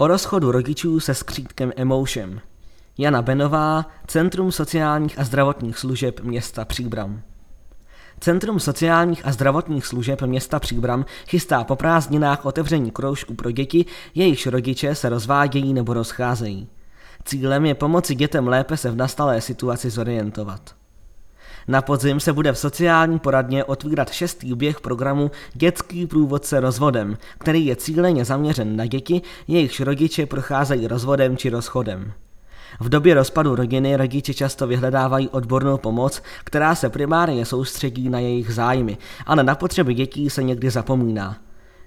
O rozchodu rodičů se skřítkem Emotion. Jana Benová, Centrum sociálních a zdravotních služeb města Příbram. Centrum sociálních a zdravotních služeb města Příbram chystá po prázdninách otevření kroužku pro děti, jejichž rodiče se rozvádějí nebo rozcházejí. Cílem je pomoci dětem lépe se v nastalé situaci zorientovat. Na podzim se bude v sociální poradně otvírat šestý běh programu Dětský průvodce rozvodem, který je cíleně zaměřen na děti, jejichž rodiče procházejí rozvodem či rozchodem. V době rozpadu rodiny rodiče často vyhledávají odbornou pomoc, která se primárně soustředí na jejich zájmy, ale na potřeby dětí se někdy zapomíná.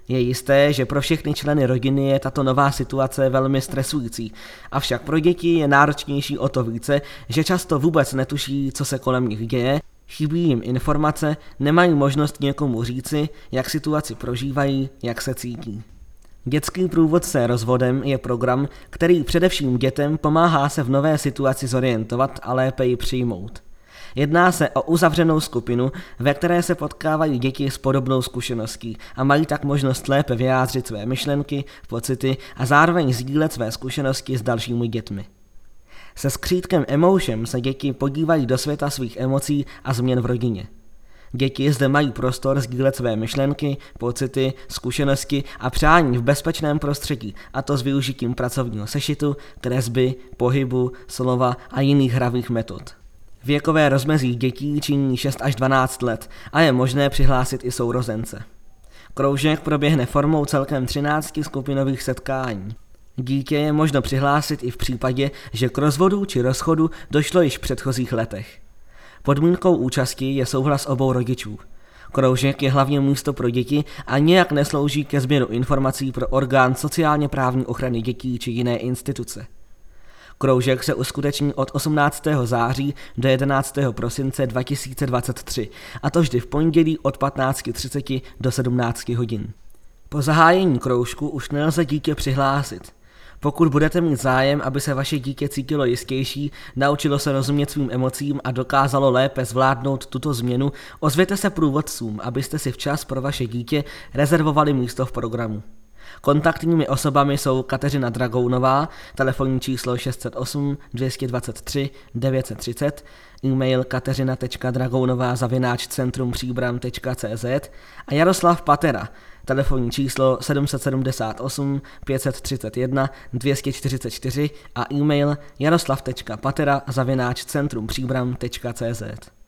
Je jisté, že pro všechny členy rodiny je tato nová situace velmi stresující, avšak pro děti je náročnější o to více, že často vůbec netuší, co se kolem nich děje, chybí jim informace, nemají možnost někomu říci, jak situaci prožívají, jak se cítí. Dětský průvodce rozvodem je program, který především dětem pomáhá se v nové situaci zorientovat a lépe ji přijmout. Jedná se o uzavřenou skupinu, ve které se potkávají děti s podobnou zkušeností a mají tak možnost lépe vyjádřit své myšlenky, pocity a zároveň sdílet své zkušenosti s dalšími dětmi. Se skřítkem Emotion se děti podívají do světa svých emocí a změn v rodině. Děti zde mají prostor sdílet své myšlenky, pocity, zkušenosti a přání v bezpečném prostředí, a to s využitím pracovního sešitu, kresby, pohybu, slova a jiných hravých metod. Věkové rozmezí dětí činí 6 až 12 let a je možné přihlásit i sourozence. Kroužek proběhne formou celkem 13 skupinových setkání. Dítě je možno přihlásit i v případě, že k rozvodu či rozchodu došlo již v předchozích letech. Podmínkou účasti je souhlas obou rodičů. Kroužek je hlavně místo pro děti a nějak neslouží ke sběru informací pro orgán sociálně právní ochrany dětí či jiné instituce. Kroužek se uskuteční od 18. září do 11. prosince 2023, a to vždy v pondělí od 15.30 do 17 hodin. Po zahájení kroužku už nelze dítě přihlásit. Pokud budete mít zájem, aby se vaše dítě cítilo jistější, naučilo se rozumět svým emocím a dokázalo lépe zvládnout tuto změnu, ozvěte se průvodcům, abyste si včas pro vaše dítě rezervovali místo v programu. Kontaktními osobami jsou Kateřina Dragounová, telefonní číslo 608 223 930, e-mail kateřina.dragounová zavináč centrumpříbram.cz a Jaroslav Patera, telefonní číslo 778 531 244 a e-mail jaroslav.patera zavináč centrumpříbram.cz.